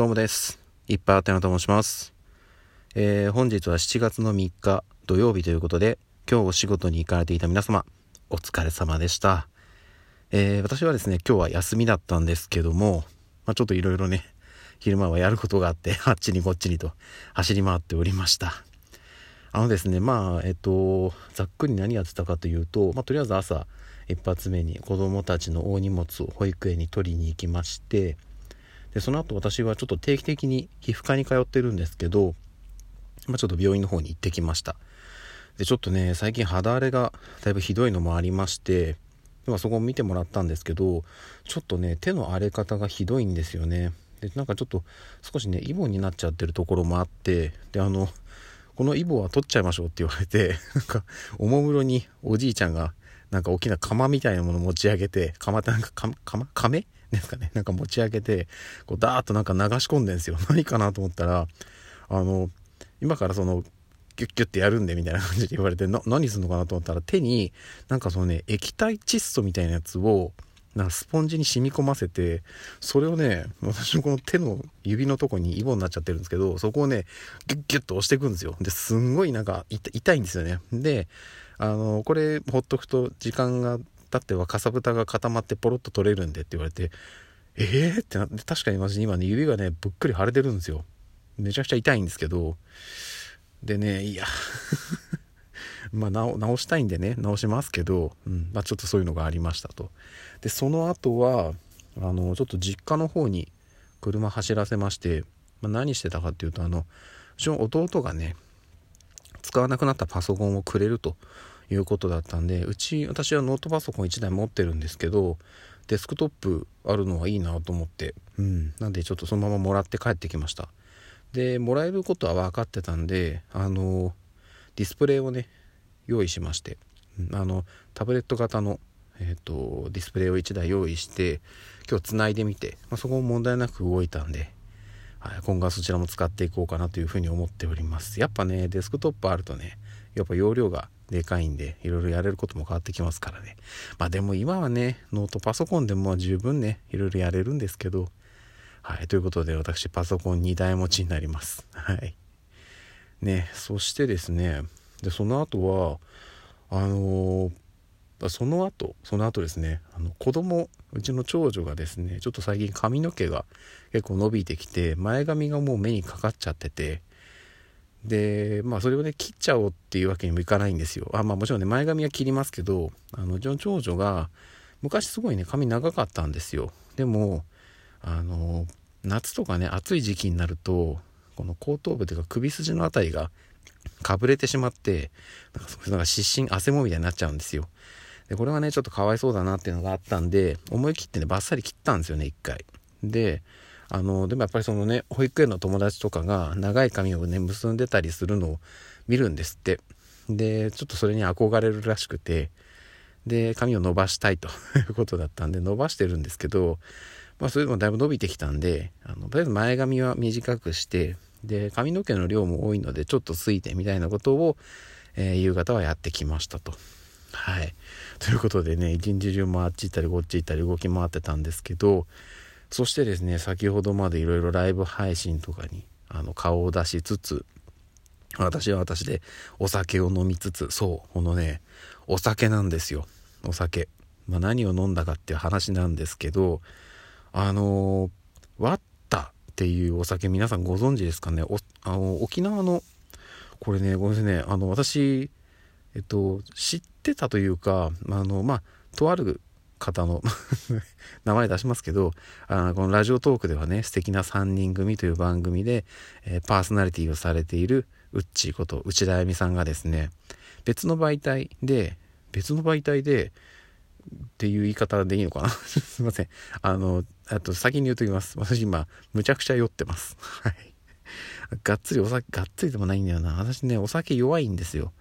どうもです。いっぱいあてなと申します。えー、本日は7月の3日土曜日ということで、今日お仕事に行かれていた皆様、お疲れ様でした。えー、私はですね、今日は休みだったんですけども、まあ、ちょっといろいろね、昼間はやることがあって、あっちにこっちにと走り回っておりました。あのですね、まあ、えっと、ざっくり何やってたかというと、まあ、とりあえず朝、一発目に子供たちの大荷物を保育園に取りに行きまして、でその後私はちょっと定期的に皮膚科に通ってるんですけど、まあ、ちょっと病院の方に行ってきました。でちょっとね最近肌荒れがだいぶひどいのもありましてでそこを見てもらったんですけどちょっとね手の荒れ方がひどいんですよね。でなんかちょっと少しねイボになっちゃってるところもあってであのこのイボは取っちゃいましょうって言われて なんかおもむろにおじいちゃんがなんか大きな釜みたいなもの持ち上げて釜ってなんか釜釜ですかね。なんか持ち上げてこうダーッとなんか流し込んでんですよ。何かなと思ったらあの今からそのギュッギュッてやるんでみたいな感じで言われてな何するのかなと思ったら手になんかそのね液体窒素みたいなやつをなんかスポンジに染み込ませてそれをね私のこの手の指のとこにイボになっちゃってるんですけどそこをねギュッギュッと押していくんですよ。ですんごいなんか痛いんですよね。であのこれほっとくと時間が経ってはかさぶたが固まってポロッと取れるんでって言われてえーってなって確かに私今ね指がねぶっくり腫れてるんですよ。めちゃくちゃ痛いんですけど。でねいや まあ直直したいんでね直しますけど、うんまあ、ちょっとそういうのがありましたと。でその後はあのちょっと実家の方に車走らせまして、まあ、何してたかっていうとあのうちの弟がね使わなくなったパソコンをくれるということだったんでうち私はノートパソコン1台持ってるんですけどデスクトップあるのはいいなと思ってうん。なんでちょっとそのままもらって帰ってきました。でもらえることは分かってたんであのディスプレイをね用意しましてあのタブレット型の、えーと、ディスプレイを1台用意して今日つないでみて、まあ、そこも問題なく動いたんで、はい、今後はそちらも使っていこうかなというふうに思っております。やっぱねデスクトップあるとねやっぱ容量がでかいんでいろいろやれることも変わってきますからね。まあでも今はねノートパソコンでも十分ねいろいろやれるんですけど。はいということで私パソコン2台持ちになります。はい。ねそしてですねでその後はあのー、その後その後ですねあの子供うちの長女がですねちょっと最近髪の毛が結構伸びてきて前髪がもう目にかかっちゃっててでまあそれをね切っちゃおうっていうわけにもいかないんですよ。あまあもちろんね前髪は切りますけどあのうちの長女が昔すごいね髪長かったんですよ。でもあの夏とかね暑い時期になるとこの後頭部というか首筋のあたりがかぶれてしまってなんかなんか湿疹汗もみたいになっちゃうんですよ。でこれはねちょっとかわいそうだなっていうのがあったんで思い切ってねバッサリ切ったんですよね一回。であのでもやっぱりそのね保育園の友達とかが長い髪をね結んでたりするのを見るんですってでちょっとそれに憧れるらしくてで髪を伸ばしたいと いうことだったんで伸ばしてるんですけどまあそれでもだいぶ伸びてきたんであのとりあえず前髪は短くしてで髪の毛の量も多いのでちょっとついてみたいなことを、えー、夕方はやってきましたと。はい。ということでね一日中もあっち行ったりこっち行ったり動き回ってたんですけどそしてですね先ほどまでいろいろライブ配信とかにあの顔を出しつつ私は私でお酒を飲みつつそうこのねお酒なんですよ。お酒、まあ、何を飲んだかっていう話なんですけどあのワッタっていうお酒皆さんご存知ですかね？あの沖縄のこれねごめんなさいね。あの私えっと知ってたというかあのまあとある方の 名前出しますけどあこのラジオトークではね素敵な3人組という番組で、えー、パーソナリティをされているウッチーこと内田あゆみさんがですね別の媒体で別の媒体でっていう言い方でいいのかな？すいません。あのあと先に言うときます。私今むちゃくちゃ酔ってます。はい。がっつりお酒がっつりでもないんだよな。私ねお酒弱いんですよ。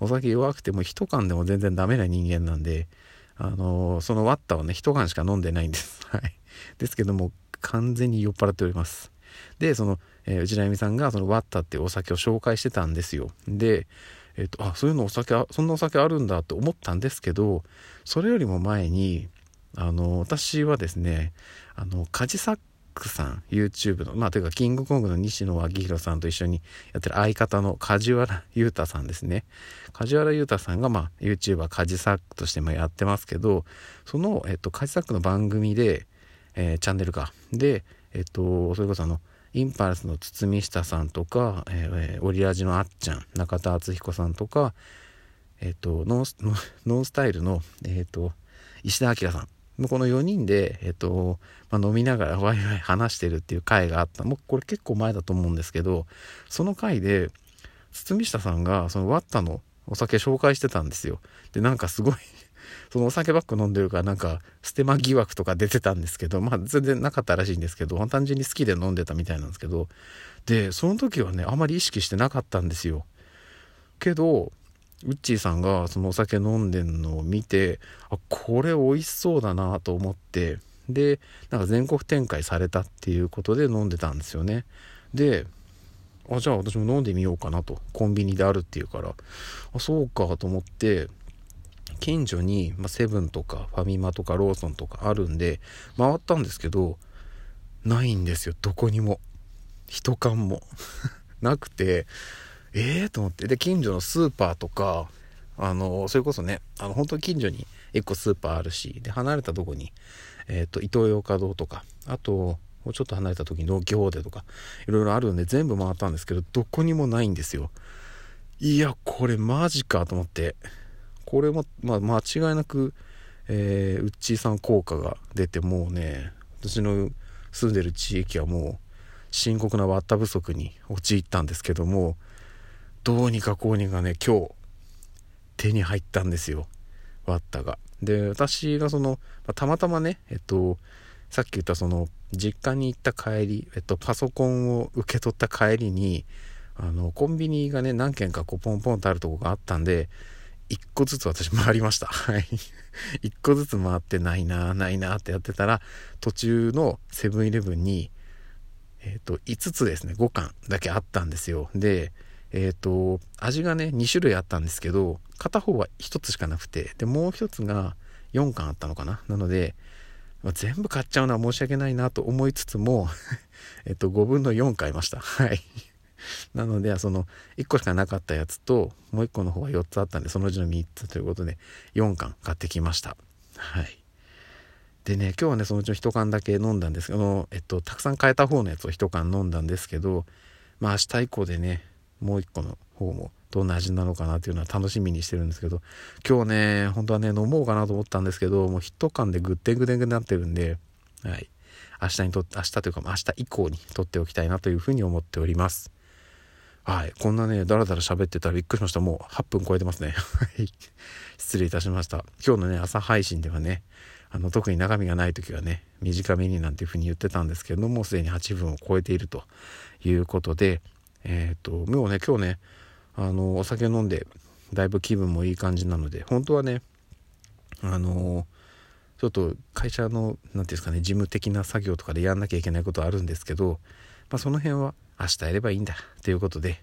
お酒弱くても一缶でも全然ダメな人間なんであの、そのワッタをね一缶しか飲んでないんです。はい。ですけども完全に酔っ払っております。でその、えー、内田由美さんがそのワッタっていうお酒を紹介してたんですよ。でえっと、あそういうのお酒そんなお酒あるんだと思ったんですけどそれよりも前にあの私はですねあのカジサックさん YouTube のまあというかキングコングの西野昭弘さんと一緒にやってる相方の梶原裕太さんですね。梶原裕太さんがまあ YouTuber カジサックとしてもやってますけどその、えっと、カジサックの番組で、えー、チャンネルか。でえっとそれこそあのインパルスの堤下さんとか、えー、オリラジのあっちゃん中田敦彦さんとかえっとノンスタイルのえっと石田明さん。この4人で、えっと、まあ、飲みながらワイワイ話してるっていう回があった。もうこれ結構前だと思うんですけど、その回で、堤下さんが、そのワッタのお酒紹介してたんですよ。で、なんかすごい そのお酒ばっか飲んでるから、なんか、ステマ疑惑とか出てたんですけど、まあ全然なかったらしいんですけど、単純に好きで飲んでたみたいなんですけど、で、その時はね、あまり意識してなかったんですよ。けど、ウッチーさんがそのお酒飲んでんのを見てあこれ美味しそうだなと思ってでなんか全国展開されたっていうことで飲んでたんですよね。であじゃあ私も飲んでみようかなとコンビニであるっていうから。あそうかと思って近所に、まあ、セブンとかファミマとかローソンとかあるんで回ったんですけどないんですよ。どこにも。人感も。なくてええー、と思って。で、近所のスーパーとか、あの、それこそね、あの、本当に近所に1個スーパーあるし、で、離れたとこに、えっ、ー、と、イトーヨーカドーとか、あと、もうちょっと離れた時の行でとか、いろいろあるんで全部回ったんですけど、どこにもないんですよ。いや、これマジかと思って。これも、まあ、間違いなく、えー、ウッチーさん効果が出て、もうね、私の住んでる地域はもう、深刻なワッタ不足に陥ったんですけども、どうにかこうにかね今日手に入ったんですよワッタが。で私がその、たまたまねえっとさっき言ったその実家に行った帰り、えっと、パソコンを受け取った帰りにあのコンビニがね何軒かこうポンポンとあるとこがあったんで1個ずつ私回りました。はい。1個ずつ回ってないなないなってやってたら途中のセブンイレブンにえっ、と5つですね5巻だけあったんですよ。でえっ、ー、と、味がね、2種類あったんですけど、片方は1つしかなくて、で、もう1つが4巻あったのかな？なので、まあ、全部買っちゃうのは申し訳ないなと思いつつも えっと、5分の4買いました。はい。なので、その、1個しかなかったやつと、もう1個の方が4つあったんで、そのうちの3つということで、4巻買ってきました。はい。でね、今日はね、そのうちの1缶だけ飲んだんですけど、えっと、たくさん買えた方のやつを1缶飲んだんですけど、まあ明日以降でね、もう一個の方もどんな味なのかなっていうのは楽しみにしてるんですけど今日ね本当はね飲もうかなと思ったんですけどもうヒット感でグッテングテンになってるんではい。明日にとって明日というか明日以降にとっておきたいなというふうに思っております。はい。こんなねダラダラ喋ってたらびっくりしました。もう8分超えてますね。失礼いたしました。今日のね朝配信ではねあの特に中身がない時はね短めになんていうふうに言ってたんですけどもすでに8分を超えているということでえっ、ー、ともうね今日ねあのお酒飲んでだいぶ気分もいい感じなので本当はねあのちょっと会社の何て言うんですかね事務的な作業とかでやんなきゃいけないことあるんですけど、まあ、その辺は明日やればいいんだということで、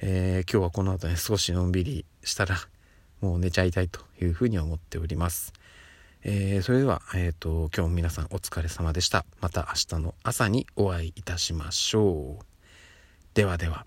えー、今日はこの後ね少しのんびりしたらもう寝ちゃいたいというふうに思っております。えー、それでは、えーと今日も皆さんお疲れ様でした。また明日の朝にお会いいたしましょう。ではでは。